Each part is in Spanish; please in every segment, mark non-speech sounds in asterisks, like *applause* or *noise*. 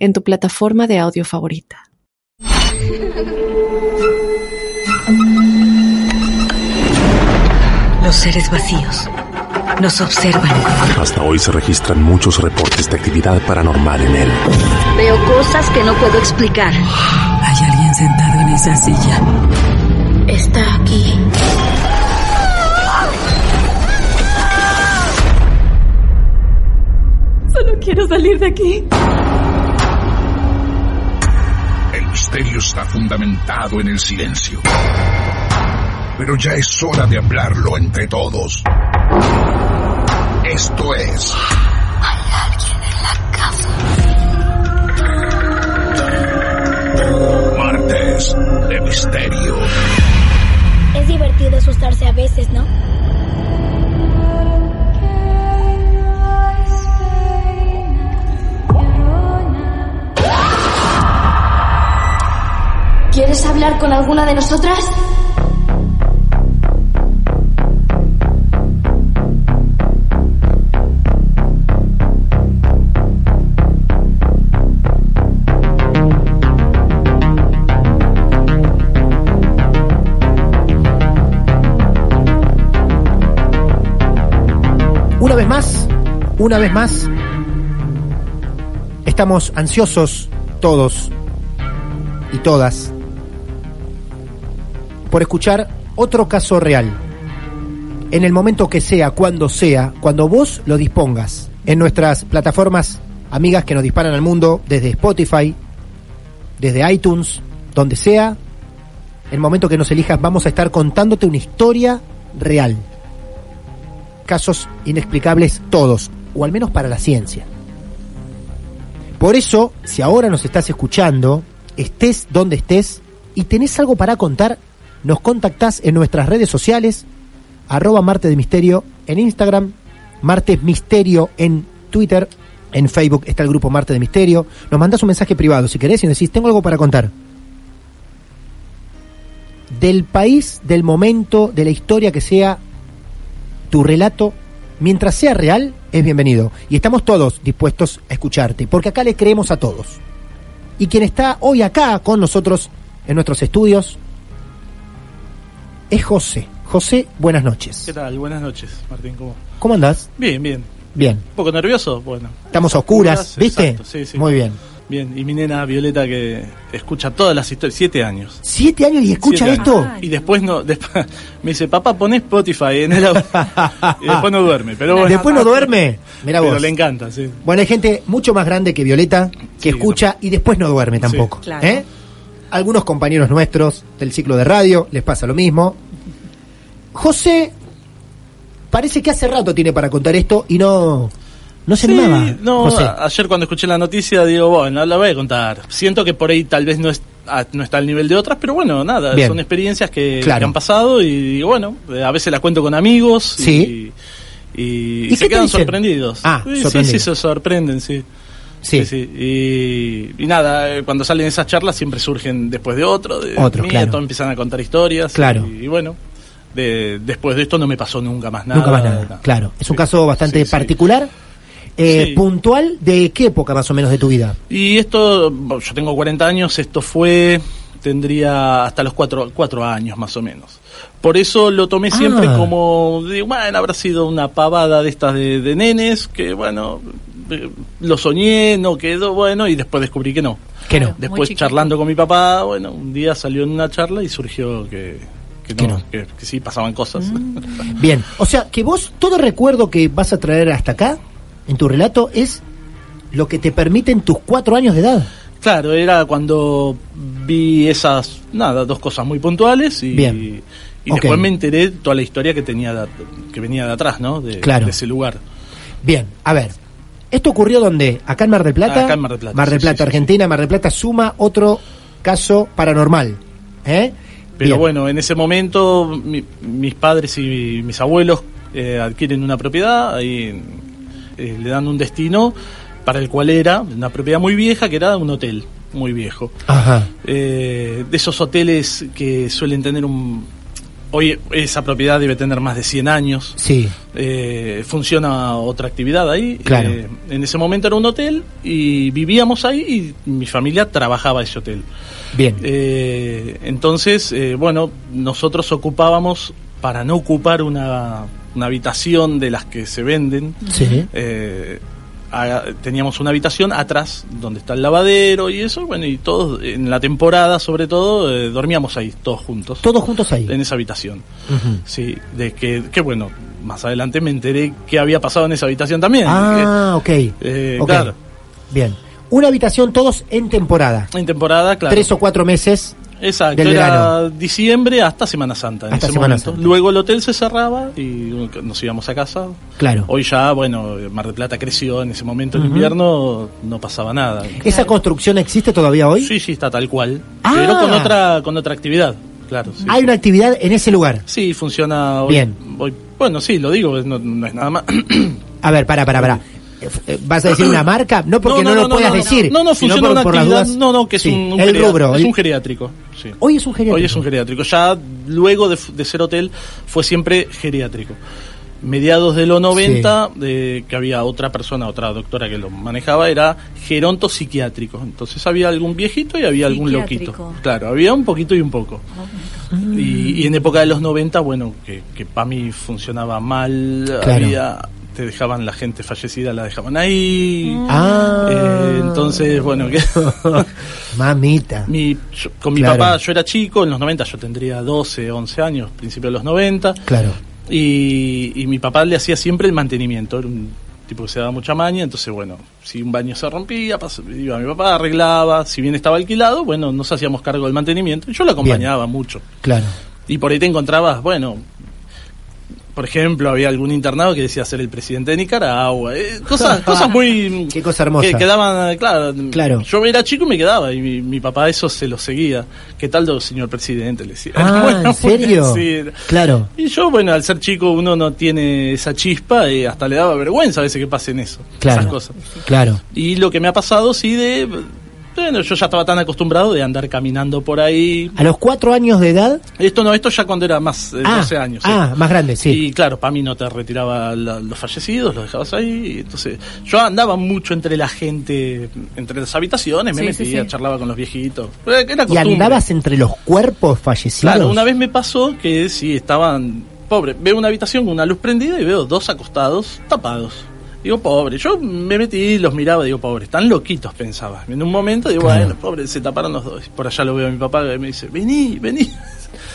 en tu plataforma de audio favorita. Los seres vacíos nos observan. Hasta hoy se registran muchos reportes de actividad paranormal en él. Veo cosas que no puedo explicar. Hay alguien sentado en esa silla. Está aquí. Solo quiero salir de aquí. Misterio está fundamentado en el silencio. Pero ya es hora de hablarlo entre todos. Esto es Hay alguien en la casa. Martes de Misterio. Es divertido asustarse a veces, ¿no? Alguna de nosotras? Una vez más, una vez más, estamos ansiosos todos y todas por escuchar otro caso real. En el momento que sea, cuando sea, cuando vos lo dispongas, en nuestras plataformas amigas que nos disparan al mundo, desde Spotify, desde iTunes, donde sea, el momento que nos elijas, vamos a estar contándote una historia real casos inexplicables todos, o al menos para la ciencia. Por eso, si ahora nos estás escuchando, estés donde estés y tenés algo para contar, nos contactás en nuestras redes sociales, arroba Marte de Misterio en Instagram, Martes Misterio en Twitter, en Facebook está el grupo Marte de Misterio, nos mandás un mensaje privado si querés y nos decís, tengo algo para contar. Del país, del momento, de la historia que sea tu relato, mientras sea real, es bienvenido. Y estamos todos dispuestos a escucharte, porque acá le creemos a todos. Y quien está hoy acá con nosotros en nuestros estudios es José. José, buenas noches. ¿Qué tal? Buenas noches, Martín. ¿Cómo? ¿Cómo andás? Bien, bien. Bien. ¿Un poco nervioso? Bueno. Estamos a oscuras, ¿viste? Exacto, sí, sí. Muy bien. Bien. Y mi nena Violeta que escucha todas las historias, siete años. ¿Siete años y escucha Siete esto? años. Y después no, después *laughs* me dice, papá, pon Spotify en el auto". *laughs* Y después no duerme, pero bueno. Después no duerme. Mira Pero vos. le encanta, sí. Bueno, hay gente mucho más grande que Violeta que Sí, escucha y después no duerme tampoco. claro. ¿eh? Algunos compañeros nuestros del ciclo de radio les pasa lo mismo. José parece que hace rato tiene para contar esto y no no se Sí, animaba. no, José. ayer cuando escuché la noticia digo, bueno, la voy a contar. Siento que por ahí tal vez no, es, ah, no está al nivel de otras, pero bueno, nada, Bien. son experiencias que, Claro. que han pasado y bueno, eh, a veces las cuento con amigos Sí. y, y, ¿Y y qué se quedan sorprendidos. Ah, Sí, sí, se sorprenden, sí. Sí. Sí, sí. Y, y nada, eh, cuando salen esas charlas siempre surgen después de otro, de Otro, claro. empiezan a contar historias. Claro. Y, y bueno, de, después de esto no me pasó nunca más nada. Nunca más nada. Claro, es un Sí. caso bastante particular. Eh, puntual de qué época más o menos de tu vida. Y esto, yo tengo 40 años, esto fue, tendría hasta los 4 cuatro años más o menos. Por eso lo tomé siempre Ah. como, digo, bueno, habrá sido una pavada de estas de, de nenes, que bueno, lo soñé, no quedó bueno, y después descubrí que no. Que no. Después charlando con mi papá, bueno, un día salió en una charla y surgió que, que Que no, no. Que, que sí pasaban cosas. *laughs* Bien, o sea, que vos todo recuerdo que vas a traer hasta acá, en tu relato, es lo que te permiten tus cuatro años de edad. Claro, era cuando vi esas, nada, dos cosas muy puntuales y, Bien. y después me enteré toda la historia que tenía de- que venía de atrás, ¿no? De, Claro. de ese lugar. Bien, a ver, ¿Esto ocurrió dónde? ¿Acá en Mar del Plata? Acá en Mar del Plata, Mar del Plata, sí, sí, Argentina. Mar del Plata suma otro caso paranormal. ¿eh? Pero Bien. bueno, en ese momento mi- mis padres y mis abuelos eh, adquieren una propiedad, ahí eh, le dan un destino para el cual era una propiedad muy vieja, que era un hotel muy viejo. Ajá. Eh, de esos hoteles que suelen tener un... Hoy esa propiedad debe tener más de 100 años. Sí. Eh, funciona otra actividad ahí. Claro. Eh, en ese momento era un hotel y vivíamos ahí y mi familia trabajaba ese hotel. Bien. Eh, entonces, eh, bueno, nosotros ocupábamos, para no ocupar una, una habitación de las que se venden, Sí. Eh, a- teníamos una habitación atrás donde está el lavadero y eso, bueno, y todos, en la temporada sobre todo, eh, dormíamos ahí, todos juntos. Todos juntos ahí. En esa habitación. Sí, de que, que bueno, más adelante me enteré qué había pasado en esa habitación también. Ah, ok. Que, eh, Ok. Claro, Bien. Una habitación todos en temporada. en temporada, claro. Tres o cuatro meses. Exacto, del era verano. diciembre hasta Semana Santa. En Hasta ese Semana momento. Santa. Luego el hotel se cerraba y nos íbamos a casa. Claro. Hoy ya, bueno, Mar del Plata creció en ese momento, en Ujú. invierno no pasaba nada. ¿Esa construcción existe todavía hoy? Sí, sí, está tal cual. Ah. Pero con otra, con otra actividad, claro. sí, Hay sí. una actividad en ese lugar. Sí, funciona hoy. Bien. hoy- bueno, sí, lo digo, no, no es nada más. A ver, para, para, para. Eh, ¿Vas a decir una marca? No porque no, lo puedas no, decir. No, no, funciona por, una por actividad. dudas. No, no, que es Sí, un, un el rubro. Es el- un geriátrico. sí. Hoy es un geriátrico. Hoy es un geriátrico. Ya luego de, ser hotel fue siempre geriátrico. Mediados de los 90, de, que había otra persona, otra doctora que lo manejaba, era geronto psiquiátrico. Entonces había algún viejito y había algún loquito. Claro, había un poquito y un poco. Y, y en época de los 90, bueno, que, que para mí funcionaba mal, Claro. había te dejaban la gente fallecida, la dejaban ahí. Ah. Eh, entonces, bueno, *laughs* que Mamita. mi, yo- con mi Claro. papá yo era chico, en los 90 yo tendría 12, 11 años, principio de los 90, Claro. y, y mi papá le hacía siempre el mantenimiento, era un tipo que se daba mucha maña, entonces bueno, si un baño se rompía, iba mi papá, arreglaba, si bien estaba alquilado, bueno, nos hacíamos cargo del mantenimiento, y yo lo acompañaba mucho. Claro. Y por ahí te encontrabas, bueno, por ejemplo, había algún internado que decía ser el presidente de Nicaragua, eh, cosas, cosas muy... Qué cosa hermosa. Que quedaban, claro, Claro. Yo era chico y me quedaba, y mi, mi papá eso se lo seguía. ¿Qué tal, señor presidente? Le decía. Ah, *laughs* Bueno, ¿en serio? *laughs* sí. Claro. Y yo, bueno, al ser chico uno no tiene esa chispa y hasta le daba vergüenza a veces que pasen eso, Claro. esas cosas. Claro. Y lo que me ha pasado, sí, de... Bueno, yo ya estaba tan acostumbrado de andar caminando por ahí. A los cuatro años de edad. Esto no, esto ya cuando era más de Ah, 12 años. sí. ah, más grande, sí. Y claro, para mí no te retiraba la- los fallecidos, los dejabas ahí. Entonces, yo andaba mucho entre la gente, entre las habitaciones, me Sí, metía, sí. charlaba con los viejitos. Era y andabas entre los cuerpos fallecidos. Claro, una vez me pasó que sí, estaban. Pobre, veo una habitación con una luz prendida y veo dos acostados tapados. Digo, pobre, yo me metí, los miraba, digo, pobre, están loquitos, pensaba. En un momento digo, Claro. bueno, pobre, se taparon los dos. Por allá lo veo a mi papá y me dice, vení, vení.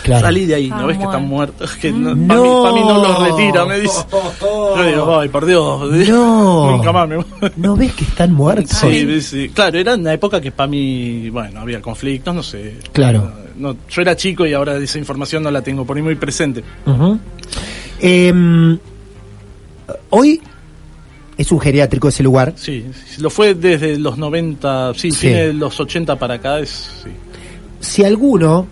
Claro. Salí de ahí, ¿no ves que están muertos. Que no, No. Para mí, pa' mí no los retira, me dice. Yo digo, ay, por Dios. No. Nunca más me ¿No ves que están muertos? Sí, sí, claro, era una época que para mí, bueno, había conflictos, no sé. Claro. No, yo era chico y ahora esa información no la tengo por ahí muy presente. Em, hoy es un geriátrico ese lugar. Sí, sí, lo fue desde los 90, sí, Sí. tiene los 80 para acá, es, sí. Si alguno.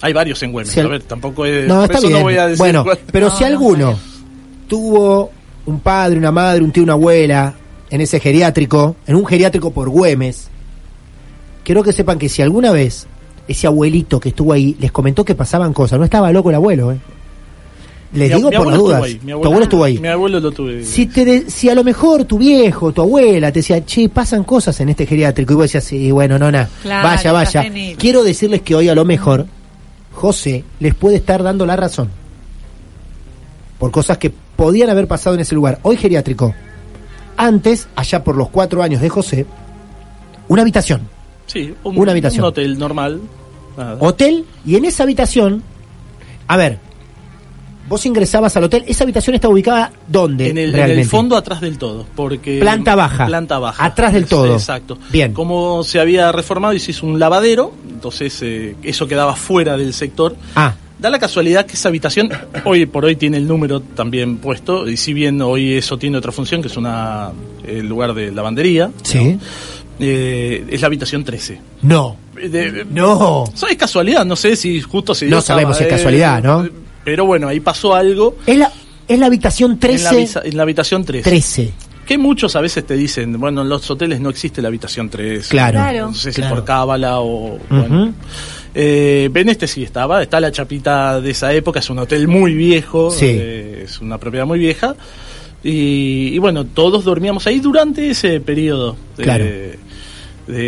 Hay varios en Güemes, Si al- a ver, tampoco es... No, está eso bien. no voy a decir bueno, cuál. pero No, si no alguno tuvo un padre, una madre, un tío, una abuela en ese geriátrico, en un geriátrico por Güemes, quiero que sepan que si alguna vez ese abuelito que estuvo ahí les comentó que pasaban cosas, no estaba loco el abuelo, ¿eh? Les Mi- digo mi por las dudas. estuvo ahí, mi tu abuelo estuvo ahí. Mi abuelo lo tuve. Si, te de- si a lo mejor tu viejo, tu abuela te decía, che, pasan cosas en este geriátrico, y vos decías, sí, bueno, nona, Claro, vaya, vaya. Quiero decirles que hoy a lo mejor José les puede estar dando la razón por cosas que podían haber pasado en ese lugar. Hoy geriátrico. Antes, allá por los cuatro años de José, una habitación, Sí, un, Una habitación. Un hotel normal. nada. hotel, y en esa habitación, a ver, vos ingresabas al hotel, esa habitación está ubicada ¿dónde? En el, en realmente? el fondo atrás del todo, porque Planta baja. Planta baja. Atrás del todo. Exacto. Bien. Como se había reformado y se hizo un lavadero, entonces eh, eso quedaba fuera del sector. Ah, Da la casualidad que esa habitación hoy por hoy tiene el número también puesto, y si bien hoy eso tiene otra función, que es una el lugar de lavandería, Sí. eh, es la habitación 13. No. De- No. ¿Sabes casualidad? No sé si justo se No sabemos si es casualidad, ¿no? Pero bueno, ahí pasó algo Es la, es la habitación en la, 13. visa- en la habitación 13. 13. Que muchos a veces te dicen, bueno, en los hoteles no existe la habitación 13. Claro. No sé si Claro. por cábala o... Ujú. Bueno. Eh, este sí estaba, está la chapita de esa época, es un hotel muy viejo, Sí. eh, es una propiedad muy vieja. Y, y bueno, todos dormíamos ahí durante ese periodo de, Claro. de,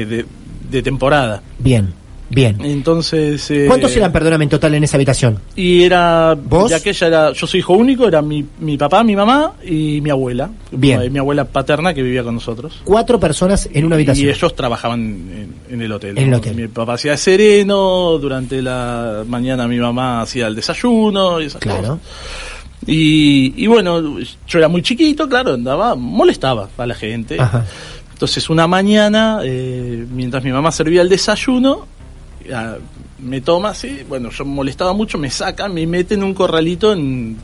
de- de temporada. Bien, bien. Entonces... eh, ¿Cuántos eran, perdóname, en total en esa habitación? Y era, ¿Vos? ya que ella era, yo soy hijo único, era mi, mi papá, mi mamá y mi abuela. Bien. Mi abuela paterna que vivía con nosotros. Cuatro personas en una habitación. Y ellos trabajaban en, en el hotel. En el hotel. Mi papá hacía sereno, durante la mañana mi mamá hacía el desayuno y esas Claro. cosas. Y, y bueno, yo era muy chiquito, claro, andaba, molestaba a la gente. Ajá. Entonces una mañana, eh, mientras mi mamá servía el desayuno, me toma así, bueno, yo molestaba mucho, me saca, me mete en un corralito en,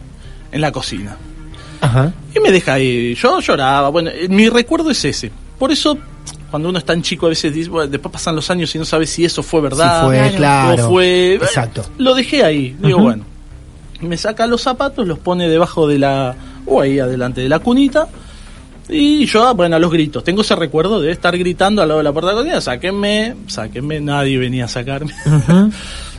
en la cocina. Ajá. Y me deja ahí. Yo lloraba. Bueno, eh, mi recuerdo es ese. Por eso, cuando uno es tan chico, a veces dice, bueno, después pasan los años y no sabe si eso fue verdad. Fue, claro. o fue. Exacto. Lo dejé ahí. Digo, bueno. Me saca los zapatos, los pone debajo de la. o ahí adelante de la cunita. Y yo, bueno, a los gritos. Tengo ese recuerdo de estar gritando al lado de la puerta de la cocina: sáquenme, sáquenme. Nadie venía a sacarme. *laughs*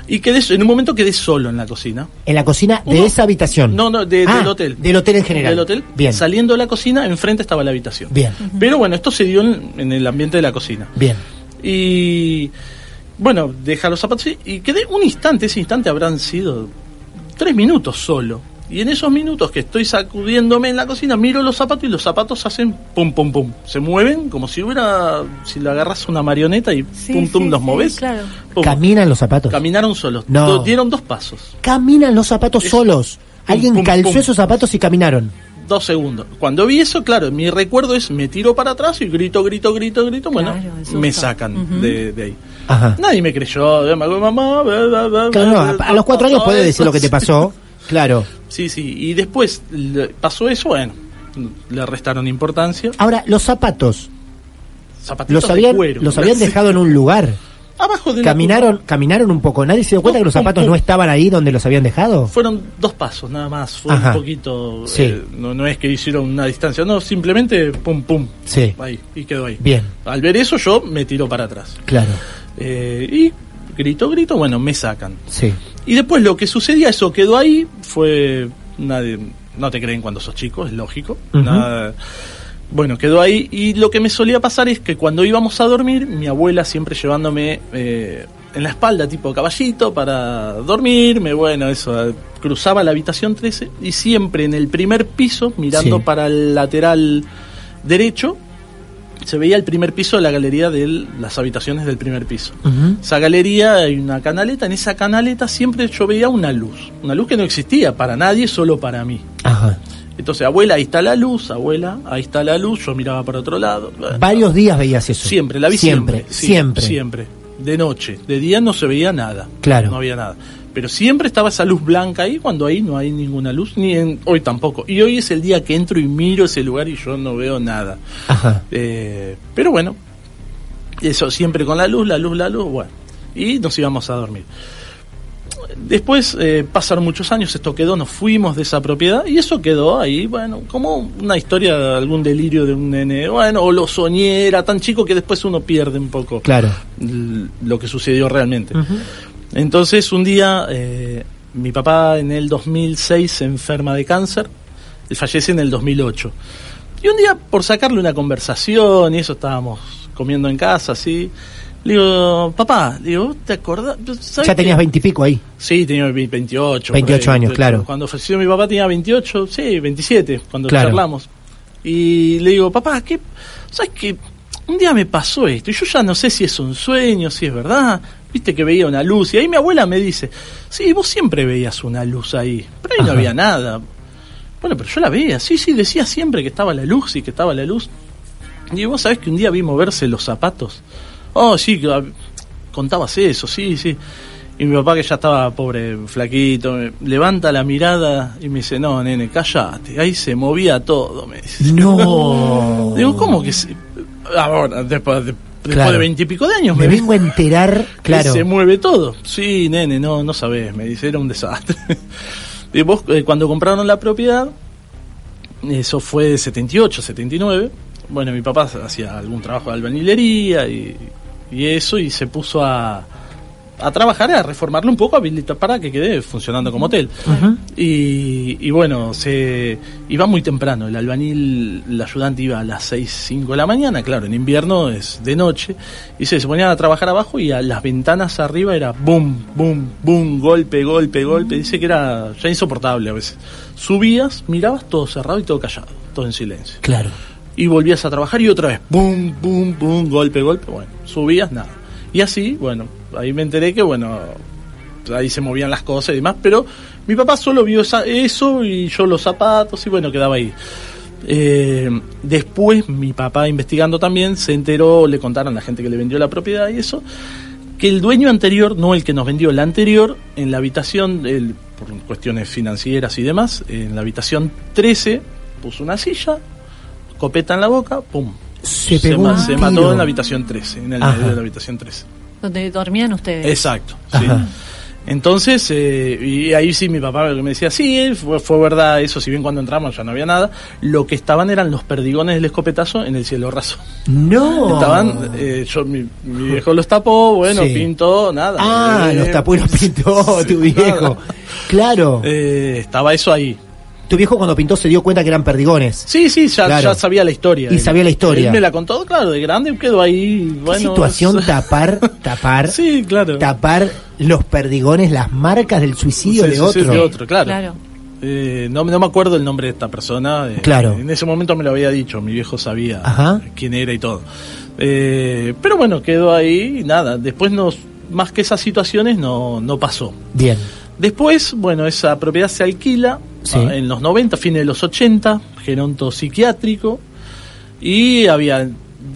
Y quedé, en un momento quedé solo en la cocina. En la cocina de Uno- esa habitación. No, no, de- Ah, del hotel. Del hotel en general. Del hotel. Bien. Saliendo de la cocina, enfrente estaba la habitación. Bien. Pero bueno, esto se dio en, en el ambiente de la cocina. Bien. Y bueno, deja los zapatos y quedé un instante, ese instante habrán sido tres minutos solo. Y en esos minutos que estoy sacudiéndome en la cocina, miro los zapatos y los zapatos hacen pum, pum, pum. Se mueven como si hubiera, si le agarras una marioneta y Sí, pum, pum, sí, los sí, moves. claro. Pum. Caminan los zapatos. Caminaron solos. No. Do- Dieron dos pasos. Caminan los zapatos Es- solos. Pum, Alguien pum, calzó pum. esos zapatos y caminaron. Dos segundos. Cuando vi eso, claro, mi recuerdo es me tiro para atrás y grito, grito, grito, grito. Bueno, Claro, me sacan de, de ahí. Ajá. Nadie me creyó. Mamá. bla, bla, bla, Claro, bla, no, a, a los cuatro años puedes decir lo que te pasó. *laughs* Claro. Sí, sí. Y después pasó eso, bueno, le restaron importancia. Ahora, los zapatos, Zapatitos los de habían, cuero. los habían *laughs* Sí. dejado en un lugar. Abajo de Caminaron, caminaron un poco. ¿Nadie se dio cuenta No, que los zapatos no estaban ahí donde los habían dejado? Fueron dos pasos nada más, fue Ajá. un poquito, Sí. eh, no, no es que hicieron una distancia, no, simplemente pum pum, Sí. ahí, y quedó ahí. Bien, Al ver eso yo me tiro para atrás. claro. Eh, y grito, grito, bueno, me sacan. Sí. Y después lo que sucedía, eso quedó ahí, fue, nadie, no te creen cuando sos chico, es lógico. Nada- bueno, quedó ahí y lo que me solía pasar es que cuando íbamos a dormir, mi abuela siempre llevándome eh, en la espalda tipo caballito para dormirme, bueno, eso, cruzaba la habitación 13 y siempre en el primer piso, mirando Sí. para el lateral derecho, se veía el primer piso de la galería de las habitaciones del primer piso. Esa galería hay una canaleta, en esa canaleta siempre yo veía una luz, una luz que no existía para nadie, solo para mí. Ajá. Entonces, abuela, ahí está la luz, abuela, ahí está la luz, yo miraba para otro lado. Varios días veías eso. Siempre, la vi siempre. siempre. sí, Siempre. Siempre. De noche. De día no se veía nada. Claro. No había nada. Pero siempre estaba esa luz blanca ahí cuando ahí no hay ninguna luz, ni en, hoy tampoco. Y hoy es el día que entro y miro ese lugar y yo no veo nada. Ajá. Eh, pero bueno, eso siempre con la luz, la luz, la luz, bueno. Y nos íbamos a dormir. Después eh, pasaron muchos años, esto quedó, nos fuimos de esa propiedad y eso quedó ahí, bueno, como una historia de algún delirio de un nene, bueno, o lo soñé, era tan chico que después uno pierde un poco Claro. lo que sucedió realmente. Entonces un día eh, mi papá en el 2006 se enferma de cáncer, él fallece en el 2008. Y un día por sacarle una conversación y eso estábamos comiendo en casa, así, le digo, papá, digo, ¿te acordás? ¿Sabes Ya tenías veintipico ahí. Sí, tenía ve- 28. 28 por ahí. años, claro. Cuando falleció mi papá tenía 28, sí, 27, cuando Claro. charlamos. Y le digo, papá, ¿qué? ¿Sabes qué? Un día me pasó esto y yo ya no sé si es un sueño, si es verdad. Viste que veía una luz y ahí mi abuela me dice, sí, vos siempre veías una luz ahí, pero ahí no había nada. Bueno, pero yo la veía, sí, sí, decía siempre que estaba la luz y que estaba la luz. Y vos sabés que un día vi moverse los zapatos. Oh, sí, contabas eso, sí, sí. Y mi papá, que ya estaba pobre, flaquito, me levanta la mirada y me dice, no, nene, cállate. Ahí se movía todo, me dice. No. *laughs* Digo, ¿cómo que se... Ahora, después de, después Claro. de veintipico de años Me me vengo a enterar, *laughs* que claro. se mueve todo. Sí, nene, no, no sabés, me dice, era un desastre. *laughs* y vos, eh, cuando compraron la propiedad, eso fue 78, 79, bueno, mi papá hacía algún trabajo de albañilería y, y eso, y se puso a, a trabajar, a reformarlo un poco, habilitar para que quede funcionando como hotel. y, y bueno, se iba muy temprano, el albañil, el ayudante iba a las 6, 5 de la mañana, claro, en invierno es de noche, y se, se ponían a trabajar abajo y a las ventanas arriba era boom, boom, boom, golpe, golpe, golpe, dice que era ya insoportable a veces. Subías, mirabas todo cerrado y todo callado, todo en silencio Claro. y volvías a trabajar y otra vez, boom, boom, boom, golpe, golpe, bueno, subías, nada. Y así, bueno, ahí me enteré que, bueno, ahí se movían las cosas y demás, pero mi papá solo vio eso y yo los zapatos y bueno, quedaba ahí. Eh, después mi papá investigando también se enteró, le contaron a la gente que le vendió la propiedad y eso, que el dueño anterior, no el que nos vendió, el anterior, en la habitación, el- por cuestiones financieras y demás, en la habitación 13 puso una silla, copeta en la boca, pum. Se pegó ma- un se tiro. mató en la habitación 13, en el Ajá. medio de la habitación 13. Donde dormían ustedes. Exacto, sí. Entonces, eh, y ahí sí mi papá me decía, sí, fue, fue verdad eso, si bien cuando entramos ya no había nada, lo que estaban eran los perdigones del escopetazo en el cielo raso. No. Estaban, eh, yo, mi, mi viejo los tapó, bueno, Sí. pintó, nada. Ah, Eh, los tapó y los pintó *laughs* sí, tu viejo. nada. Claro. Eh, estaba eso ahí. Tu viejo cuando pintó se dio cuenta que eran perdigones. Sí, sí, ya, Claro. ya sabía la historia. Y Él- sabía la historia. Él me la contó, claro, de grande quedó ahí. ¿Qué Bueno, situación es- *laughs* tapar, tapar, Sí, claro. tapar los perdigones, las marcas del suicidio Sí, de sí, otro? sí, de otro, claro. Claro. Eh, no, no me acuerdo el nombre de esta persona. eh, Claro. En ese momento me lo había dicho, mi viejo sabía Ajá. quién era y todo. Eh, pero bueno, quedó ahí y nada. Después, nos, más que esas situaciones, no, no pasó. Bien. Después, bueno, esa propiedad se alquila Sí. ah, en los 90, fines de los 80, geronto psiquiátrico, y había,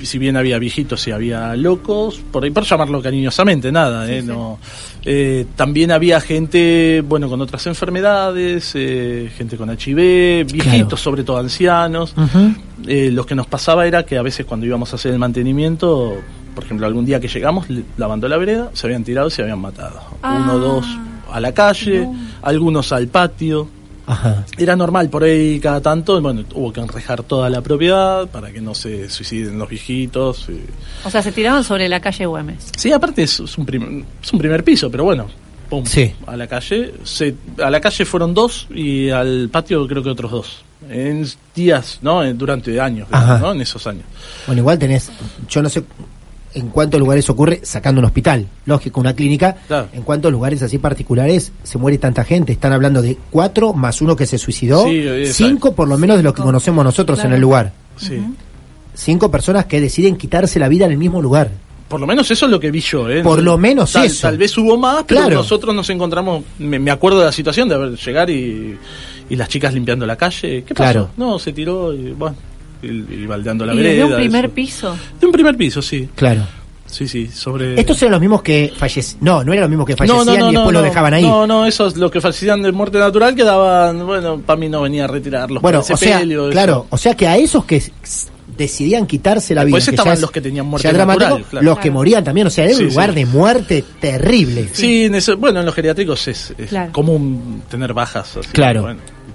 si bien había viejitos y había locos, por ahí por llamarlo cariñosamente, nada, eh, no. Eh, también había gente, bueno, con otras enfermedades, eh, gente con HIV, viejitos, Claro. sobre todo ancianos. Eh, lo que nos pasaba era que a veces cuando íbamos a hacer el mantenimiento, por ejemplo, algún día que llegamos, le- lavando la vereda, se habían tirado y se habían matado. Ah. Uno o dos a la calle, algunos al patio. Ajá. Era normal por ahí cada tanto, bueno, hubo que enrejar toda la propiedad para que no se suiciden los viejitos. O sea, se tiraban sobre la calle Güemes. Sí, aparte es, es un primer, es un primer piso, pero bueno, pum, Sí. a la calle. Se, a la calle fueron dos y al patio creo que otros dos. En días, ¿no? Durante años. ¿no? En esos años. Bueno, igual tenés, yo no sé en cuántos lugares ocurre sacando un hospital, lógico, una clínica, Claro. en cuántos lugares así particulares se muere tanta gente. Están hablando de cuatro más uno que se suicidó, Sí, exacto. cinco por lo menos de lo que conocemos nosotros en el lugar. Sí. Cinco personas que deciden quitarse la vida en el mismo lugar. Por lo menos eso es lo que vi yo, ¿eh? Por lo menos tal, eso. Tal vez hubo más, pero Claro. nosotros nos encontramos. Me, me acuerdo de la situación de haber llegar y, y las chicas limpiando la calle. ¿Qué pasó? Claro. No, se tiró y bueno, y, baldeando la y vereda. desde un primer eso. piso. De un primer piso, sí. Claro. Sí, sí, sobre. Estos eran los mismos que fallecían. No, no eran los mismos que no, fallecían no, no, y después no, lo dejaban ahí. No, no, esos los que fallecían de muerte natural quedaban. Bueno, para mí no venía a retirarlos. bueno, o sea, pelio, claro, o sea que a esos que decidían quitarse la vida. Que estaban ya los que tenían muerte natural, claro. los que Claro. morían también, o sea, era Sí, un lugar sí. de muerte terrible. Sí, en eso- bueno, en los geriátricos es, es Claro. común tener bajas. así, Claro. bueno,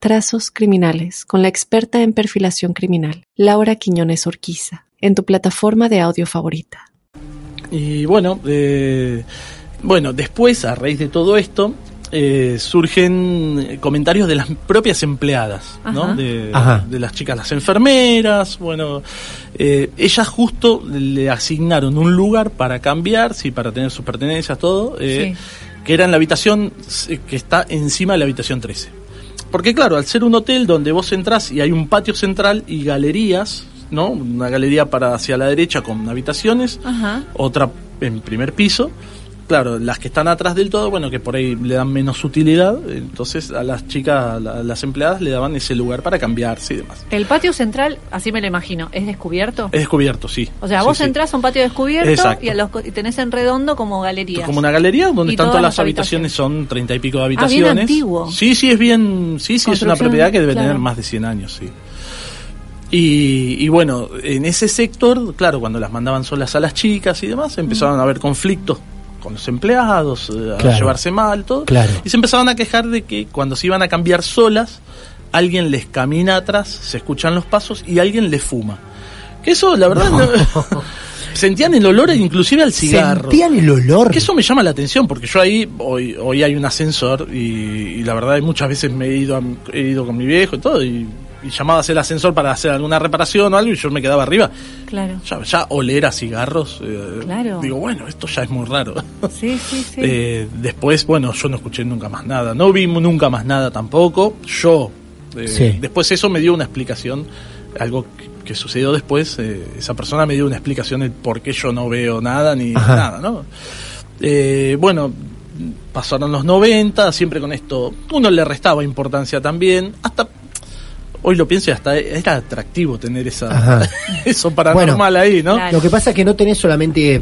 Trazos Criminales con la experta en perfilación criminal, Laura Quiñones Orquiza, en tu plataforma de audio favorita. Y bueno, eh, bueno, después, a raíz de todo esto, eh, surgen comentarios de las propias empleadas, ¿no? De, Ajá. de las chicas, las enfermeras, bueno, eh, ellas justo le asignaron un lugar para cambiar, sí, para tener sus pertenencias, todo, eh, Sí. que era en la habitación que está encima de la habitación 13. Porque claro, al ser un hotel donde vos entrás y hay un patio central y galerías, ¿no? Una galería para hacia la derecha con habitaciones, Ajá. otra en primer piso. Claro, las que están atrás del todo, bueno, que por ahí le dan menos utilidad, entonces a las chicas, a la- a las empleadas le daban ese lugar para cambiarse y demás. El patio central, así me lo imagino, ¿es descubierto? Es descubierto, sí. O sea, Sí, vos sí. entrás a un patio descubierto Exacto. y, a los y tenés en redondo como galerías. Como una galería donde todas las las habitaciones, son treinta y pico de Ah, bien habitaciones. antiguo. Sí, sí, es bien, sí, sí, es una propiedad que debe claro. tener más de 100 años, sí. Y, y bueno, en ese sector, claro, cuando las mandaban solas a las chicas y demás, empezaron a haber conflictos con los empleados, eh, a Claro. llevarse mal, todo. Claro. Y se empezaban a quejar de que cuando se iban a cambiar solas, alguien les camina atrás, se escuchan los pasos y alguien les fuma. Que eso, la verdad, no- *laughs* sentían el olor inclusive al cigarro. Sentían el olor. Que eso me llama la atención, porque yo ahí, hoy, hoy hay un ascensor y, y la verdad muchas veces me he ido, a- he ido con mi viejo y todo y, y llamabas el ascensor para hacer alguna reparación o algo y yo me quedaba arriba. Claro. Ya, ya oler a cigarros, eh, Claro. digo, bueno, esto ya es muy raro. Sí, sí, sí. *laughs* Eh, después, bueno, yo no escuché nunca más nada, no vi nunca más nada tampoco. Yo, eh, Sí. después eso me dio una explicación, algo que, sucedió después, eh, esa persona me dio una explicación de por qué yo no veo nada ni Ajá. nada, ¿no? Eh, bueno, pasaron los 90, siempre con esto, uno le restaba importancia también, hasta... Hoy lo pienso y hasta era atractivo tener esa *laughs* eso paranormal ahí, ¿no? Claro. Lo que pasa es que no tenés solamente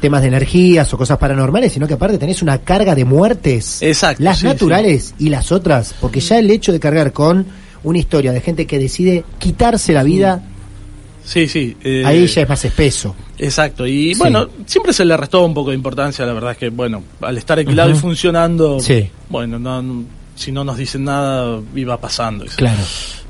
temas de energías o cosas paranormales, sino que aparte tenés una carga de muertes. Exacto, Las sí, naturales y las otras. Porque ya el hecho de cargar con una historia de gente que decide quitarse la vida, Sí, sí. eh, ahí ya es más espeso. Exacto, y Sí. bueno, siempre se le restó un poco de importancia, la verdad es que, bueno, al estar alquilado Ujú. y funcionando, Sí. bueno, no, no- si no nos dicen nada, iba pasando. eso. Claro.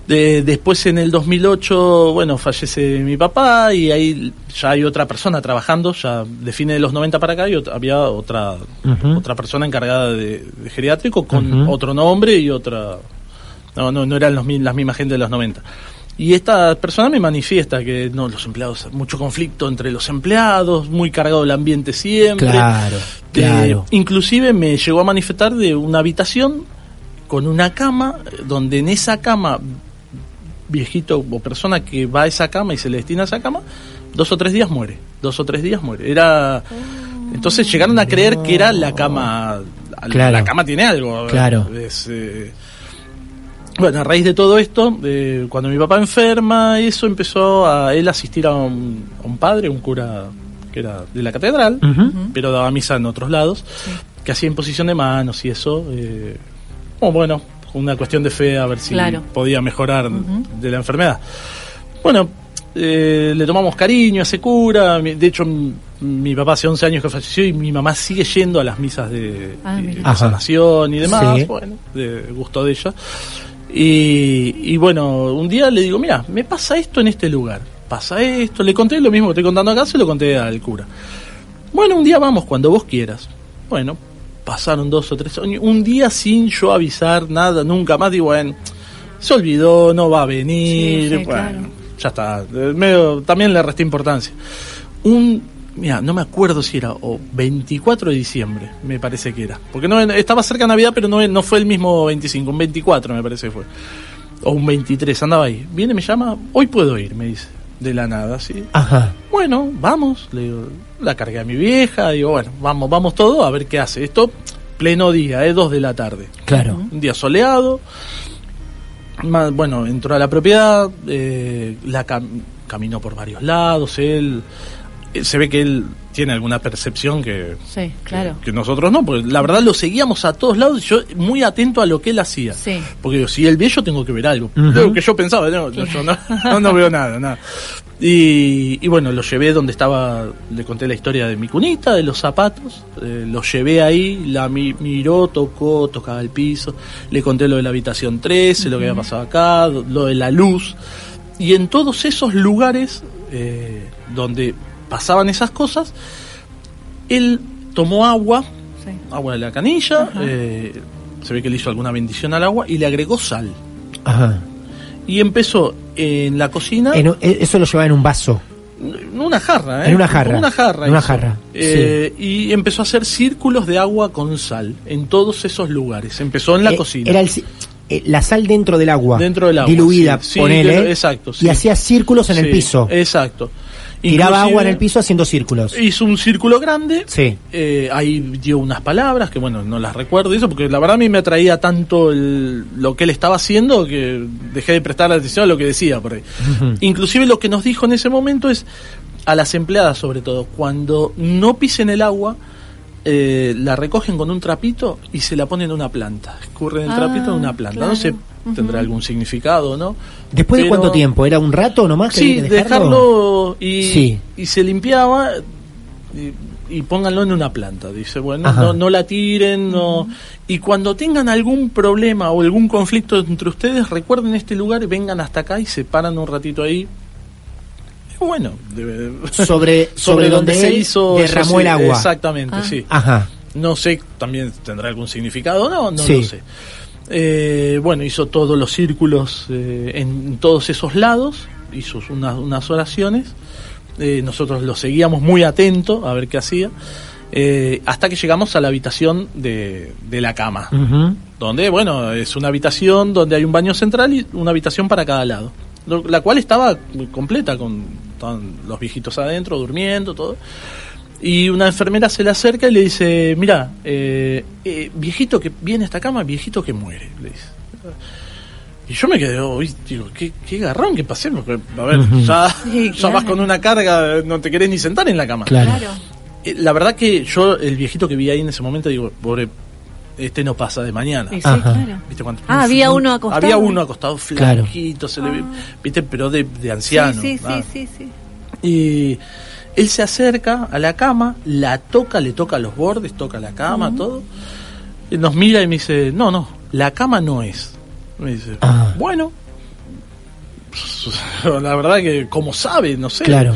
De- después en el 2008, bueno, fallece mi papá y ahí ya hay otra persona trabajando, ya de fines de los 90 para acá y ot- había otra otra persona encargada de, de geriátrico con otro nombre y otra... No, no, no eran los, las mismas gente de los 90. Y esta persona me manifiesta que no, los empleados, mucho conflicto entre los empleados, muy cargado el ambiente siempre. Claro, Eh, claro. inclusive me llegó a manifestar de una habitación con una cama, donde en esa cama, viejito o persona que va a esa cama y se le destina a esa cama, dos o tres días muere. Dos o tres días muere. Era. Entonces llegaron a creer que era la cama. Claro. La cama tiene algo. Claro. Es, eh, bueno, a raíz de todo esto, eh, cuando mi papá enferma, eso empezó a él asistir a un, a un padre, un cura que era de la catedral, pero daba misa en otros lados, que hacía imposición de manos y eso. Eh, oh, bueno, una cuestión de fe a ver si Claro. podía mejorar de la enfermedad. Bueno, eh, le tomamos cariño ese cura. De hecho, mi papá hace 11 años que falleció y mi mamá sigue yendo a las misas de, Ah, de- mira. de sanación y demás. Sí. Bueno, de gusto de ella. Y, y bueno, un día le digo, mira, me pasa esto en este lugar. Pasa esto. Le conté lo mismo que estoy contando acá, se lo conté al cura. Bueno, un día vamos cuando vos quieras. Bueno, pasaron dos o tres años. Un día sin yo avisar nada, nunca más. Digo, bueno, se olvidó, no va a venir. Sí, sí, bueno, claro. ya está. Medio- también le resté importancia. Un, mira, no me acuerdo si era o 24 de diciembre, me parece que era. Porque no estaba cerca de Navidad, pero no, no fue el mismo 25, un 24 me parece que fue. O un 23, andaba ahí. Viene, me llama, hoy puedo ir, me dice. De la nada, sí. Ajá. Bueno, vamos, le digo, la cargué a mi vieja, digo, bueno, vamos, vamos todo a ver qué hace. Esto, pleno día, es dos de la tarde. Claro. Un día soleado. Bueno, entró a la propiedad, eh, la cam- caminó por varios lados, él, eh, se ve que él tiene alguna percepción que, Sí, claro. que nosotros no, porque la verdad lo seguíamos a todos lados y yo muy atento a lo que él hacía. Sí. Porque digo, si él ve, yo tengo que ver algo. Lo que yo pensaba, no, yo no, *laughs* no, no veo nada, nada. Y, y bueno, lo llevé donde estaba, le conté la historia de mi cunita, de los zapatos, eh, lo llevé ahí, la mi- miró, tocó, tocaba el piso, le conté lo de la habitación 13, lo que había pasado acá, lo de la luz. Y en todos esos lugares eh, donde pasaban esas cosas, él tomó agua, Sí. agua de la canilla, eh, se ve que le hizo alguna bendición al agua y le agregó sal. Ajá. Y empezó en la cocina, En un- e- eso lo llevaba en un vaso. En una jarra, ¿eh? En una jarra. Una jarra. En una jarra, Eh, Y empezó a hacer círculos de agua con sal en todos esos lugares. Empezó en la Eh, cocina. Era el eh, la sal dentro del agua. Dentro del agua, Diluida, sí. Sí, ponele. claro, exacto, sí. Y hacía círculos en el Sí, piso. Exacto. Tiraba agua en el piso haciendo círculos. Hizo un círculo grande. Sí. Eh, ahí dio unas palabras que, bueno, no las recuerdo eso, porque la verdad a mí me atraía tanto el- lo que él estaba haciendo que dejé de prestar atención a lo que decía por ahí. *laughs* Inclusive lo que nos dijo en ese momento es a las empleadas sobre todo, cuando no pisen el agua, eh, la recogen con un trapito y se la ponen en una planta. Escurren el Ah, trapito en una planta. No sé, tendrá algún significado no. ¿Después de cuánto tiempo? ¿Era un rato nomás? que Sí, dejarlo y, Sí. y se limpiaba y, y pónganlo en una planta. Dice, bueno, Ajá. no, no la tiren, no. Y cuando tengan algún problema o algún conflicto entre ustedes, recuerden este lugar y vengan hasta acá y se paran un ratito ahí. *laughs* Bueno, debe- *laughs* Sobre, sobre, donde, se él hizo derramó el agua. Exactamente, Ah. sí. Ajá. No sé, también tendrá algún significado, no, no Sí. lo sé. Eh, bueno, hizo todos los círculos eh, en todos esos lados, hizo unas, unas oraciones. Eh, nosotros lo seguíamos muy atento a ver qué hacía, eh, hasta que llegamos a la habitación de, de la cama, donde, bueno, es una habitación donde hay un baño central y una habitación para cada lado, lo- la cual estaba completa con estaban los viejitos adentro, durmiendo, todo. Y una enfermera se le acerca y le dice, mira, eh, eh, viejito que viene a esta cama, viejito que muere, le dice. Y yo me quedé, uy, digo, qué, qué garrón que pasé, porque, a ver, ya, *laughs* Sí, ya claro. vas con una carga, no te querés ni sentar en la cama. Claro. Claro. Eh, La verdad que yo, el viejito que vi ahí en ese momento, digo, pobre, este no pasa de mañana. Sí, sí, Ajá. claro. ¿Viste cuánto- Ah, había uno acostado. Había uno acostado Claro. flaquito, se le ve, viste, pero de, de anciano. Sí, sí, ah. sí, sí, sí. Y él se acerca a la cama, la toca, le toca los bordes, toca la cama, todo. Y nos mira y me dice, no, no, la cama no es. Me dice, Ah. bueno. *laughs* La verdad que, como sabe, no sé. Claro.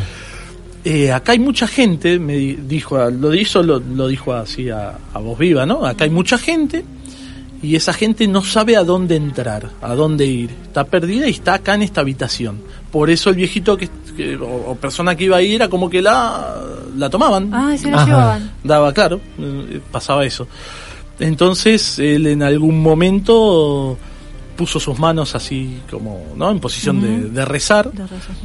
Eh, acá hay mucha gente, me di- dijo, lo hizo, lo, lo dijo así a, a voz viva, ¿no? Acá hay mucha gente y esa gente no sabe a dónde entrar, a dónde ir. Está perdida y está acá en esta habitación. Por eso el viejito que, que- o, o persona que iba ahí era como que la, la tomaban. Ah, se Ajá. llevaban. Daba, claro, eh, pasaba eso. Entonces él en algún momento puso sus manos así como, ¿no? En posición de, de rezar De razón.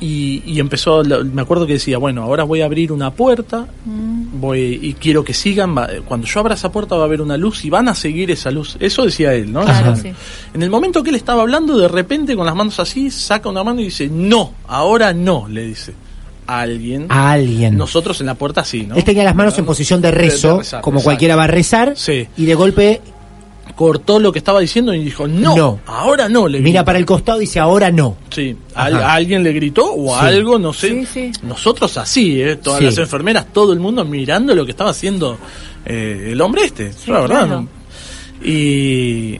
Y, y empezó, me acuerdo que decía, bueno, ahora voy a abrir una puerta, Mm. voy y quiero que sigan, cuando yo abra esa puerta va a haber una luz y van a seguir esa luz. Eso decía él, ¿no? Claro, Esa- sí. En el momento que él estaba hablando, de repente con las manos así, saca una mano y dice, no, ahora no, le dice. A alguien. A alguien. Nosotros en la puerta sí, ¿no? Él tenía las manos en posición de rezo, de rezar, como cualquiera va a rezar, Sí. y de golpe Cortó lo que estaba diciendo y dijo, no, No. ahora no, le mira para el costado y dice ahora no. Sí, a, alguien le gritó o Sí. algo, no sé. Sí, sí. Nosotros así, ¿eh? todas Sí. las enfermeras, todo el mundo mirando lo que estaba haciendo eh, el hombre este, la verdad. claro. ¿no? Y,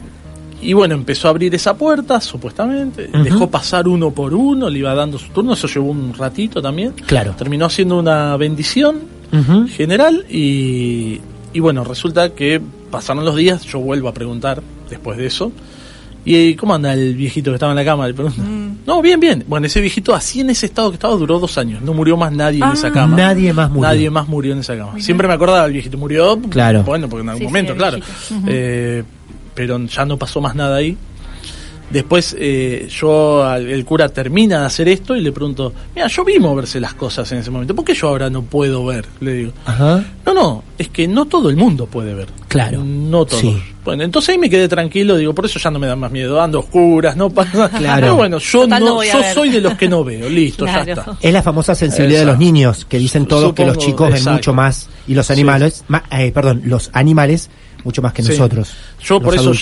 y bueno, empezó a abrir esa puerta, supuestamente. Dejó pasar uno por uno, le iba dando su turno, eso llevó un ratito también. Claro. Terminó haciendo una bendición general y, y bueno, resulta que pasaron los días, yo vuelvo a preguntar después de eso. ¿Y cómo anda el viejito que estaba en la cama? Le pregunto. Mm. No, bien, bien. Bueno, ese viejito así en ese estado que estaba duró dos años. No murió más nadie en Ah. esa cama. Nadie más murió. Nadie más murió en esa cama. Siempre me acordaba del viejito. Murió, Claro. bueno, porque en algún Sí, momento, el claro. Eh, pero ya no pasó más nada ahí. Después eh, yo, al- el cura termina de hacer esto y le pregunto, mira, yo vi moverse las cosas en ese momento, ¿por qué yo ahora no puedo ver? Le digo, Ajá. no, no, es que no todo el mundo puede ver. Claro. No todos. Sí. Bueno, entonces ahí me quedé tranquilo, digo, por eso ya no me da más miedo, ando a oscuras, no pasa Claro. Pero bueno, yo Total, no yo soy de los que no veo, *laughs* listo, ya está. Es la famosa sensibilidad de los niños, que dicen todos que los chicos ven mucho más, y los animales, ma- eh, perdón, los animales mucho más que Sí. nosotros. Yo por eso adultos.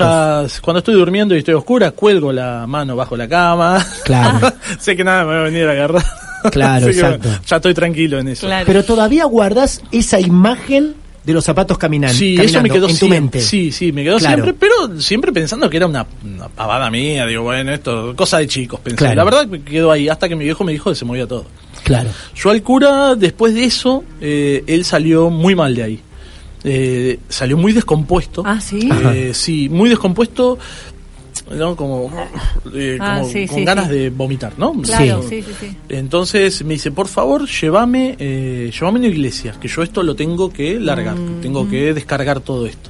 ya, cuando estoy durmiendo y estoy oscura, cuelgo la mano bajo la cama. Claro. *laughs* sé que nada me va a venir a agarrar. Claro, *laughs* exacto. bueno, ya estoy tranquilo en eso. Claro. Pero todavía guardas esa imagen de los zapatos caminan, Sí, caminando eso me quedó en tu siempre, mente. Sí, sí, me quedó Claro. siempre, pero siempre pensando que era una, una pavada mía, digo, bueno, esto, cosa de chicos, pensé. Claro. La verdad que quedó ahí, hasta que mi viejo me dijo que se movía todo. Claro. Yo al cura, después de eso, eh, él salió muy mal de ahí. Eh, salió muy descompuesto. Ah, sí. Eh, sí, muy descompuesto. ¿no? Como, eh, Ah, como sí, con sí, ganas sí. de vomitar, ¿no? Claro, Sí. sí, sí, sí. Entonces me dice, por favor, llévame, eh, llévame a una iglesia, que yo esto lo tengo que largar, Mm, tengo que descargar todo esto.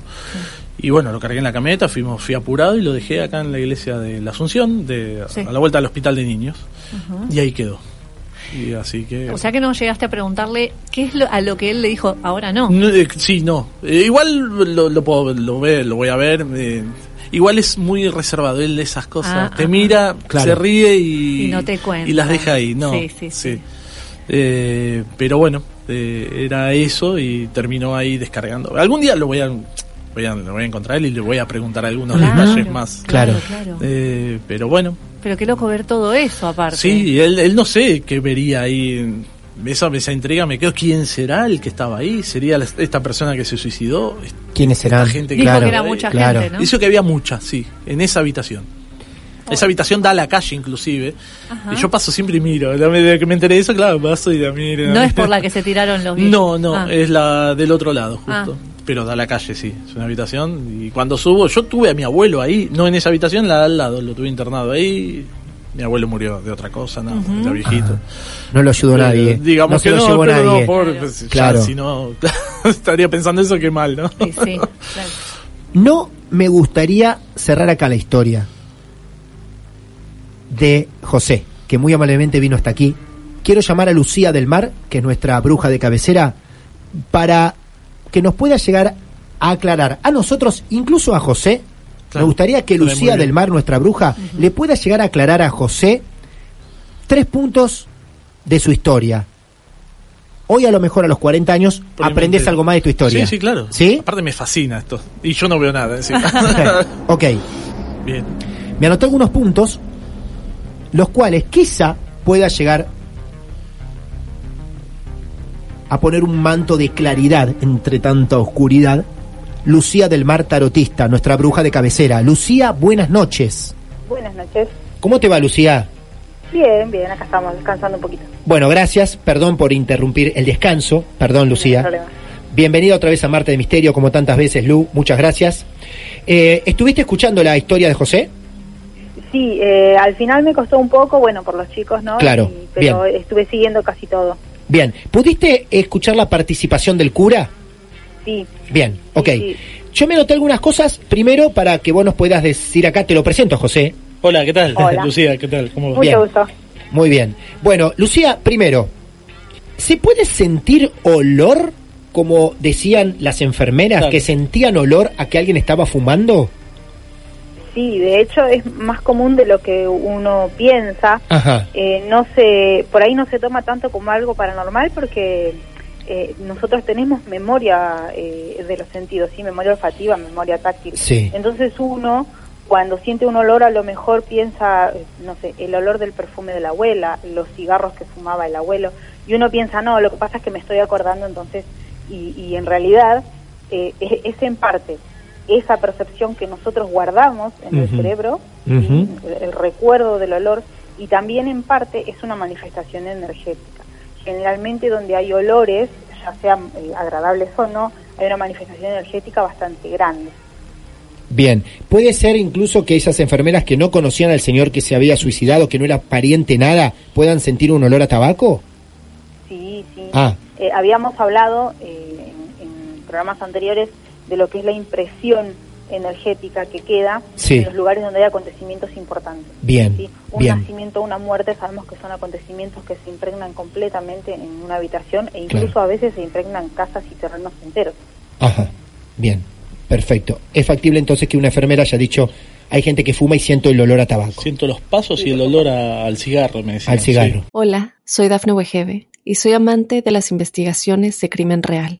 Y bueno, lo cargué en la camioneta, fuimos, fui apurado y lo dejé acá en la iglesia de la Asunción, de, Sí. a la vuelta al hospital de niños. Y ahí quedó. Y así que... O sea que no llegaste a preguntarle qué es lo, a lo que él le dijo, ahora no. No, eh, sí, no. Eh, igual lo, lo puedo, lo, ve- lo voy a ver. eh, igual es muy reservado él de esas cosas. Ah, Te ah, mira, Claro. se ríe y, Y no te cuenta. y las deja ahí. No, Sí, sí, sí. Eh, pero bueno, eh, era eso y terminó ahí descargando. Algún día lo voy a, voy a, lo voy a encontrar y le voy a preguntar algunos Claro, detalles más. Claro. claro. Eh, pero bueno, Pero qué loco ver todo eso aparte. sí, él, él no sé qué vería ahí. Esa, esa intriga me quedo. ¿Quién será el que estaba ahí? ¿Sería la- esta persona que se suicidó? ¿Quiénes serán? Gente que Dijo Claro, que era mucha claro. gente, ¿no? Dice que había muchas, sí, en esa habitación. Esa habitación da a la calle inclusive. Ajá. Y yo paso siempre y miro. La medida que me enteré de eso, claro, paso y la miro. No es por la que se tiraron los. No, no, Ah. es la del otro lado, justo. Ah. Pero da a la calle, sí. Es una habitación. Y cuando subo, yo tuve a mi abuelo ahí, no en esa habitación, la de al lado. Lo tuve internado ahí. Mi abuelo murió de otra cosa, no, era viejito. No lo ayudó Pero, nadie. Digamos no se que lo no, llevó pero nadie. no, pobre, pues, ya, Claro. si no, estaría pensando eso, qué mal, ¿no? Sí, sí, claro. No me gustaría cerrar acá la historia de José, que muy amablemente vino hasta aquí. Quiero llamar a Lucía del Mar, que es nuestra bruja de cabecera, para que nos pueda llegar a aclarar a nosotros, incluso a José. Claro. Me gustaría que Lucía del Mar, nuestra bruja, le pueda llegar a aclarar a José tres puntos de su historia. Hoy a lo mejor a los 40 años aprendes algo más de tu historia. Sí, sí, claro. ¿Sí? Aparte me fascina esto. Y yo no veo nada. encima. *laughs* ok. Bien. Me anotó algunos puntos, los cuales quizá pueda llegar a poner un manto de claridad entre tanta oscuridad. Lucía del Mar Tarotista, nuestra bruja de cabecera. Lucía, buenas noches. Buenas noches. ¿Cómo te va, Lucía? Bien, bien, acá estamos descansando un poquito. Bueno, gracias. Perdón por interrumpir el descanso. Perdón, Lucía. Bienvenida otra vez a Marte de Misterio, como tantas veces, Lu. Muchas gracias. Eh, ¿Estuviste escuchando la historia de José? Sí, eh, al final me costó un poco, bueno, por los chicos, ¿no? Claro, Y- pero bien. estuve siguiendo casi todo. Bien. ¿Pudiste escuchar la participación del cura? Sí, Bien, ok. sí. Yo me noté algunas cosas, primero para que vos nos puedas decir acá, te lo presento, José. Hola, ¿qué tal? Hola. *laughs* Lucía, ¿qué tal? ¿Cómo va? mucho Bien. gusto. Muy bien. Bueno, Lucía, primero, ¿se puede sentir olor, como decían las enfermeras, Claro. que sentían olor a que alguien estaba fumando? Sí, de hecho es más común de lo que uno piensa. Ajá. Eh, no se, por ahí no se toma tanto como algo paranormal porque eh, nosotros tenemos memoria eh, de los sentidos, sí, memoria olfativa, memoria táctil. Sí. Entonces uno cuando siente un olor a lo mejor piensa, no sé, el olor del perfume de la abuela, los cigarros que fumaba el abuelo, y uno piensa, no, lo que pasa es que me estoy acordando entonces, y, y en realidad eh, es, *laughs* es en parte esa percepción que nosotros guardamos en el cerebro, el, el recuerdo del olor, y también en parte es una manifestación energética. Generalmente donde hay olores, ya sean eh, agradables o no, hay una manifestación energética bastante grande. Bien. ¿Puede ser incluso que esas enfermeras que no conocían al señor que se había suicidado, que no era pariente nada, puedan sentir un olor a tabaco? Sí, sí. Ah. Eh, habíamos hablado eh, en, en programas anteriores de lo que es la impresión energética que queda Sí. en los lugares donde hay acontecimientos importantes. Bien, ¿sí? Un bien. nacimiento, una muerte, sabemos que son acontecimientos que se impregnan completamente en una habitación e incluso Claro. a veces se impregnan casas y terrenos enteros. Ajá. Bien. Perfecto. ¿Es factible entonces que una enfermera haya dicho, hay gente que fuma y siento el olor a tabaco? Siento los pasos y el olor a- al cigarro, me decían. Al cigarro. Hola, soy Dafne Wegebe y soy amante de las investigaciones de crimen real.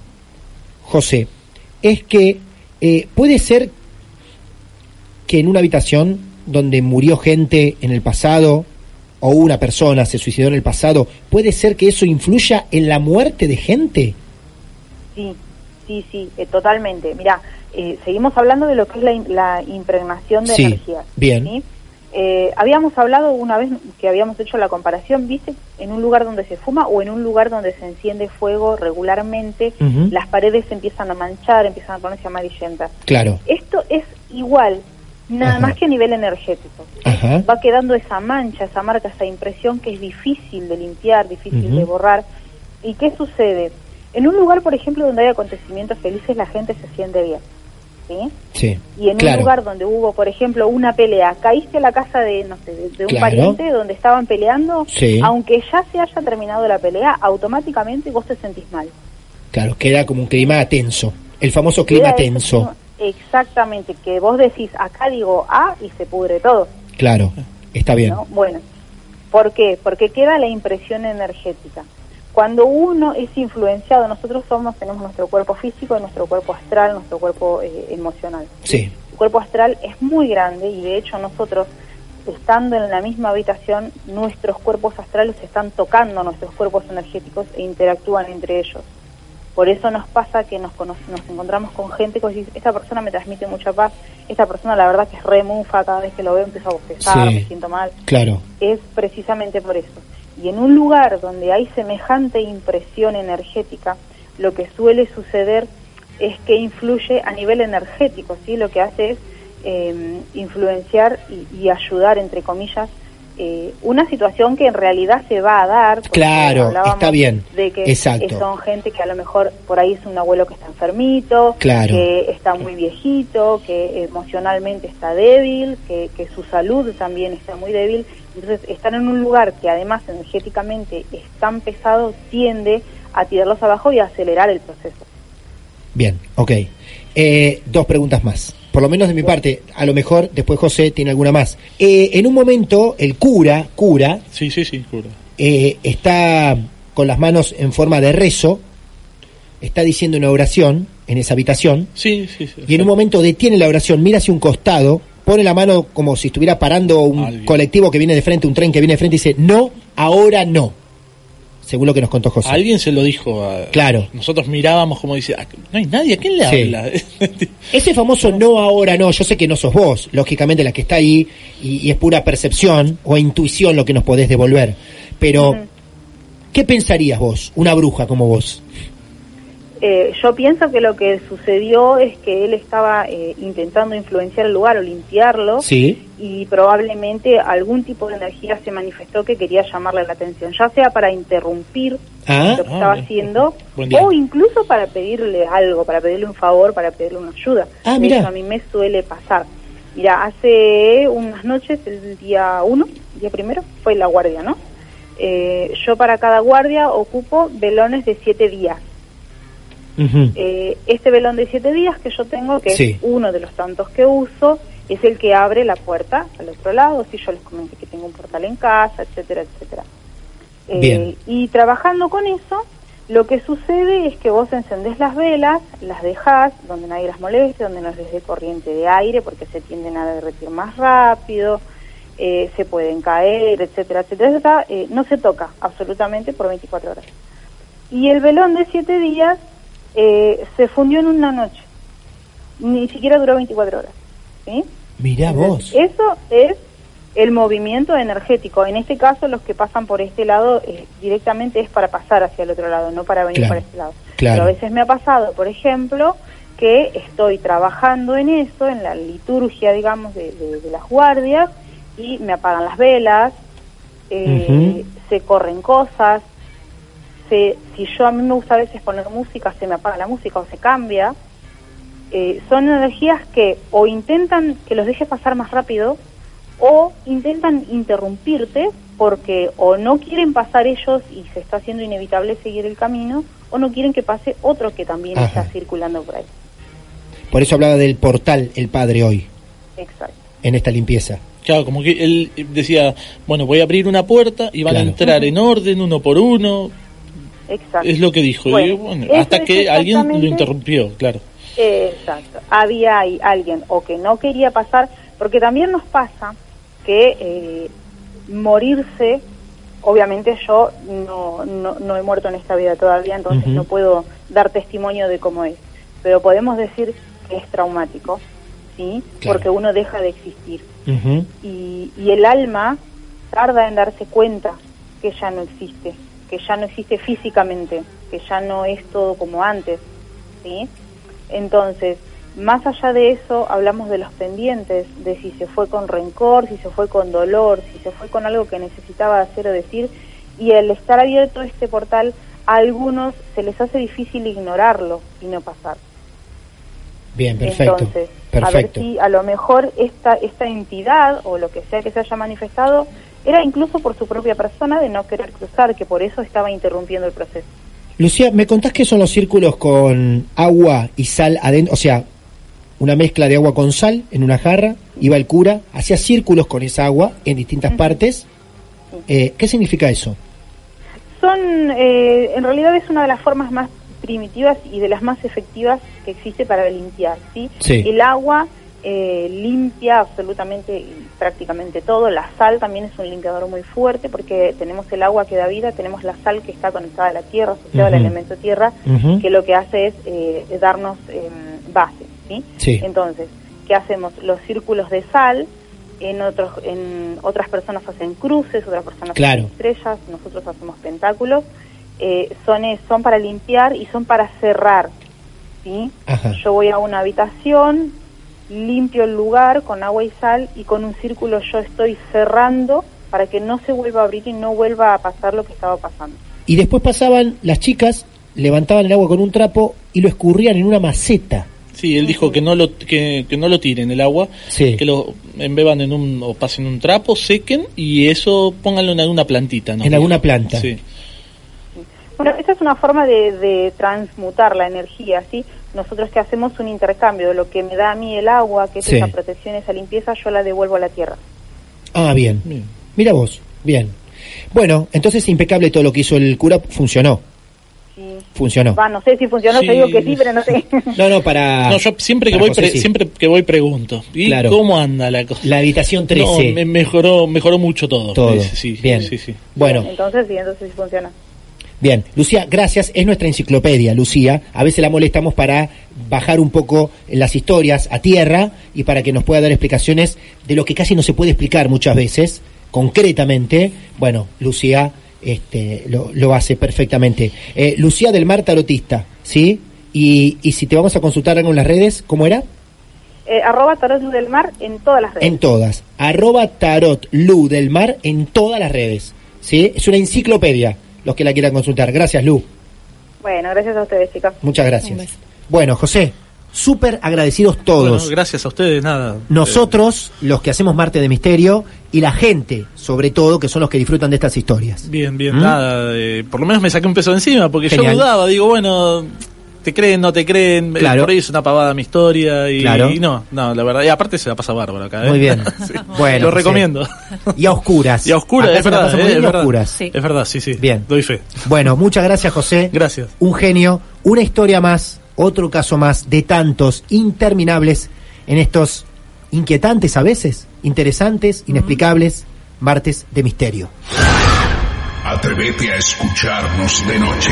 José es que eh, puede ser que en una habitación donde murió gente en el pasado o una persona se suicidó en el pasado, ¿puede ser que eso influya en la muerte de gente? Sí, sí, sí, eh, totalmente. Mira, eh, seguimos hablando de lo que es la, la impregnación de Sí, energía. bien. ¿sí? Eh, habíamos hablado una vez que habíamos hecho la comparación, ¿viste? En un lugar donde se fuma o en un lugar donde se enciende fuego regularmente, las paredes se empiezan a manchar, empiezan a ponerse amarillentas. Claro. Esto es igual, nada Ajá. más que a nivel energético. Ajá. Va quedando esa mancha, esa marca, esa impresión que es difícil de limpiar, difícil de borrar. ¿Y qué sucede? En un lugar, por ejemplo, donde hay acontecimientos felices, la gente se siente bien. ¿Sí? Sí. Y en claro. un lugar donde hubo, por ejemplo, una pelea, caíste a la casa de, no sé, de, de un Claro. pariente donde estaban peleando, Sí. aunque ya se haya terminado la pelea, automáticamente vos te sentís mal. Claro, queda como un clima tenso. El famoso clima Queda tenso. Exactamente, que vos decís, acá digo A y se pudre todo. Claro, está bien. ¿no? Bueno, ¿por qué? Porque queda la impresión energética. Cuando uno es influenciado, nosotros somos, tenemos nuestro cuerpo físico, nuestro cuerpo astral, nuestro cuerpo eh, emocional. Sí. El cuerpo astral es muy grande y de hecho nosotros, estando en la misma habitación, nuestros cuerpos astrales están tocando nuestros cuerpos energéticos e interactúan entre ellos. Por eso nos pasa que nos, nos encontramos con gente que decís, esta persona me transmite mucha paz, esta persona la verdad que es re mufa, cada vez que lo veo empiezo a bostezar, Sí. me siento mal Claro. es precisamente por eso. Y en un lugar donde hay semejante impresión energética, lo que suele suceder es que influye a nivel energético, ¿sí? Lo que hace es eh, influenciar y, y ayudar, entre comillas, eh, una situación que en realidad se va a dar. Claro, está bien. De que Exacto. son gente que a lo mejor por ahí es un abuelo que está enfermito, Claro. que está muy viejito, que emocionalmente está débil, que, que su salud también está muy débil. Entonces, estar en un lugar que además energéticamente es tan pesado tiende a tirarlos abajo y a acelerar el proceso. Bien, ok. Eh, dos preguntas más. Por lo menos de mi parte, a lo mejor después José tiene alguna más. Eh, en un momento, el cura, cura, Sí, sí, sí, cura. eh, está con las manos en forma de rezo, está diciendo una oración en esa habitación, Sí, sí, sí. y en un momento detiene la oración, mira hacia un costado, pone la mano como si estuviera parando un Alguien. colectivo que viene de frente, un tren que viene de frente, y dice, no, ahora no. Según lo que nos contó José. Alguien se lo dijo. A, Claro. Nosotros mirábamos como dice, "Ah, no hay nadie, ¿a quién le Sí. habla? *laughs* Ese famoso no ahora no, yo sé que no sos vos, lógicamente la que está ahí, y, y es pura percepción o intuición lo que nos podés devolver. Pero, ¿qué pensarías vos, una bruja como vos? Eh, yo pienso que lo que sucedió es que él estaba eh, intentando influenciar el lugar o limpiarlo Sí, y probablemente algún tipo de energía se manifestó que quería llamarle la atención, ya sea para interrumpir Ah, lo que ah, estaba bien. haciendo o incluso para pedirle algo, para pedirle un favor, para pedirle una ayuda. Ah, mirá. hecho, a mí me suele pasar. Mira, hace unas noches, el día uno, día primero, fue la guardia, ¿no? Eh, yo para cada guardia ocupo velones de siete días. Eh, este velón de siete días que yo tengo, que Sí. es uno de los tantos que uso, es el que abre la puerta al otro lado, si yo les comenté que tengo un portal en casa, etcétera, etcétera. Eh, Bien. y trabajando con eso, lo que sucede es que vos encendés las velas, las dejás donde nadie las moleste, donde no les dé corriente de aire, porque se tienden a derretir más rápido, eh, se pueden caer, etcétera, etcétera, etcétera. Eh, no se toca absolutamente por 24 horas. Y el velón de siete días eh, se fundió en una noche. Ni siquiera duró 24 horas. ¿sí? mirá vos. Eso es el movimiento energético. En este caso, los que pasan por este lado eh, directamente es para pasar hacia el otro lado, no para venir Claro, para este lado. claro. Pero a veces me ha pasado, por ejemplo, que estoy trabajando en eso, en la liturgia, digamos, de, de- de las guardias, y me apagan las velas, eh, se corren cosas, se, si yo a mí me gusta a veces poner música, se me apaga la música o se cambia. Eh, son energías que o intentan que los dejes pasar más rápido o intentan interrumpirte porque o no quieren pasar ellos y se está haciendo inevitable seguir el camino o no quieren que pase otro que también Ajá. está circulando por ahí. Por eso hablaba del portal el padre hoy, Exacto. en esta limpieza. Claro, como que él decía, bueno, voy a abrir una puerta y van Claro. a entrar en orden, uno por uno. Exacto. Es lo que dijo. Bueno, hasta que alguien lo interrumpió, claro. Exacto. Había ahí alguien o que no quería pasar, Porque también nos pasa que eh, morirse, obviamente yo no, no, no he muerto en esta vida todavía, entonces no puedo dar testimonio de cómo es, pero podemos decir que es traumático, ¿sí? Claro. Porque uno deja de existir y el alma tarda en darse cuenta que ya no existe, que ya no existe físicamente, que ya no es todo como antes, ¿sí? Entonces, más allá de eso, hablamos de los pendientes, de si se fue con rencor, si se fue con dolor, si se fue con algo que necesitaba hacer o decir, y al estar abierto este portal, a algunos se les hace difícil ignorarlo y no pasar. Bien, perfecto. Entonces, perfecto. a ver si a lo mejor esta, esta entidad o lo que sea que se haya manifestado era incluso por su propia persona de no querer cruzar, que por eso estaba interrumpiendo el proceso. Lucía, ¿me contás qué son los círculos con agua y sal adentro? O sea, una mezcla de agua con sal en una jarra, iba el cura, hacía círculos con esa agua en distintas partes. Eh, ¿Qué significa eso? Son, eh, en realidad es una de las formas más primitivas y de las más efectivas que existe para limpiar, ¿sí? Sí. El agua eh, limpia absolutamente y prácticamente todo, la sal también es un limpiador muy fuerte porque tenemos el agua que da vida, tenemos la sal que está conectada a la tierra, asociada al elemento tierra, que lo que hace es eh, darnos eh, base, ¿sí? Sí. Entonces, ¿qué hacemos? Los círculos de sal, en otros en otras personas hacen cruces, otras personas Claro. hacen estrellas, nosotros hacemos pentáculos, eh, son es- son para limpiar y son para cerrar, ¿sí? Ajá. Yo voy a una habitación, limpio el lugar con agua y sal y con un círculo yo estoy cerrando para que no se vuelva a abrir y no vuelva a pasar lo que estaba pasando. Y después pasaban las chicas, levantaban el agua con un trapo y lo escurrían en una maceta. Sí, él dijo que no lo que, que no lo tiren el agua, Sí. que lo embeban en un o pasen un trapo, sequen y eso pónganlo en alguna plantita, ¿no? En alguna planta. Sí. Bueno, esa es una forma de, de transmutar la energía, ¿sí? Nosotros que hacemos un intercambio de lo que me da a mí el agua, que es Sí. esa protección, esa limpieza, yo la devuelvo a la tierra. Ah, bien. Mira vos, bien. Bueno, entonces impecable todo lo que hizo el cura, funcionó. Funcionó. Va, no sé si funcionó, Sí. te digo que sí, pero no sé. *laughs* No, no, para... No, yo siempre que voy José, pre- sí. siempre que voy pregunto. ¿Y Claro. cómo anda la cosa? La habitación 13. No, me mejoró mejoró mucho todo. Todo. Sí, sí, Bien. Sí, sí. Bueno, Entonces sí, entonces sí funciona. Bien, Lucía, gracias. Es nuestra enciclopedia, Lucía. A veces la molestamos para bajar un poco las historias a tierra y para que nos pueda dar explicaciones de lo que casi no se puede explicar muchas veces, concretamente. Bueno, Lucía este, lo, lo hace perfectamente. Eh, Lucía del Mar Tarotista, ¿sí? Y, y si te vamos a consultar algo en las redes, ¿cómo era? Eh, arroba Tarot Luz del Mar en todas las redes. En todas. Arroba Tarot Lu del Mar en todas las redes. ¿Sí? Es una enciclopedia, los que la quieran consultar. Gracias, Lu. Bueno, gracias a ustedes, chicas. Muchas gracias. Bueno, José, súper agradecidos todos. Bueno, gracias a ustedes, nada. Nosotros, los que hacemos Marte de Misterio, y la gente, sobre todo, que son los que disfrutan de estas historias. Bien, bien, ¿Mm? nada. eh, por lo menos me saqué un peso de encima porque Genial. yo dudaba. Digo, bueno, te creen, no te creen. eh, Claro. Por ahí es una pavada mi historia. Y, Claro. y no, no, la verdad. Y aparte se la pasa bárbaro acá. ¿eh? Muy bien. *laughs* Sí. Bueno, Lo José. recomiendo. Y a oscuras. Y a oscuras, Acá es verdad. eh, es y a verdad. oscuras. Es verdad, sí, sí. Bien. Doy fe. Bueno, muchas gracias, José. Gracias. Un genio, una historia más, otro caso más de tantos interminables en estos inquietantes a veces, interesantes, inexplicables martes de misterio. Atrévete a escucharnos de noche.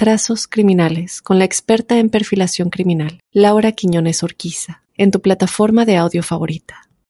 Trazos Criminales con la experta en perfilación criminal, Laura Quiñones Orquiza, en tu plataforma de audio favorita.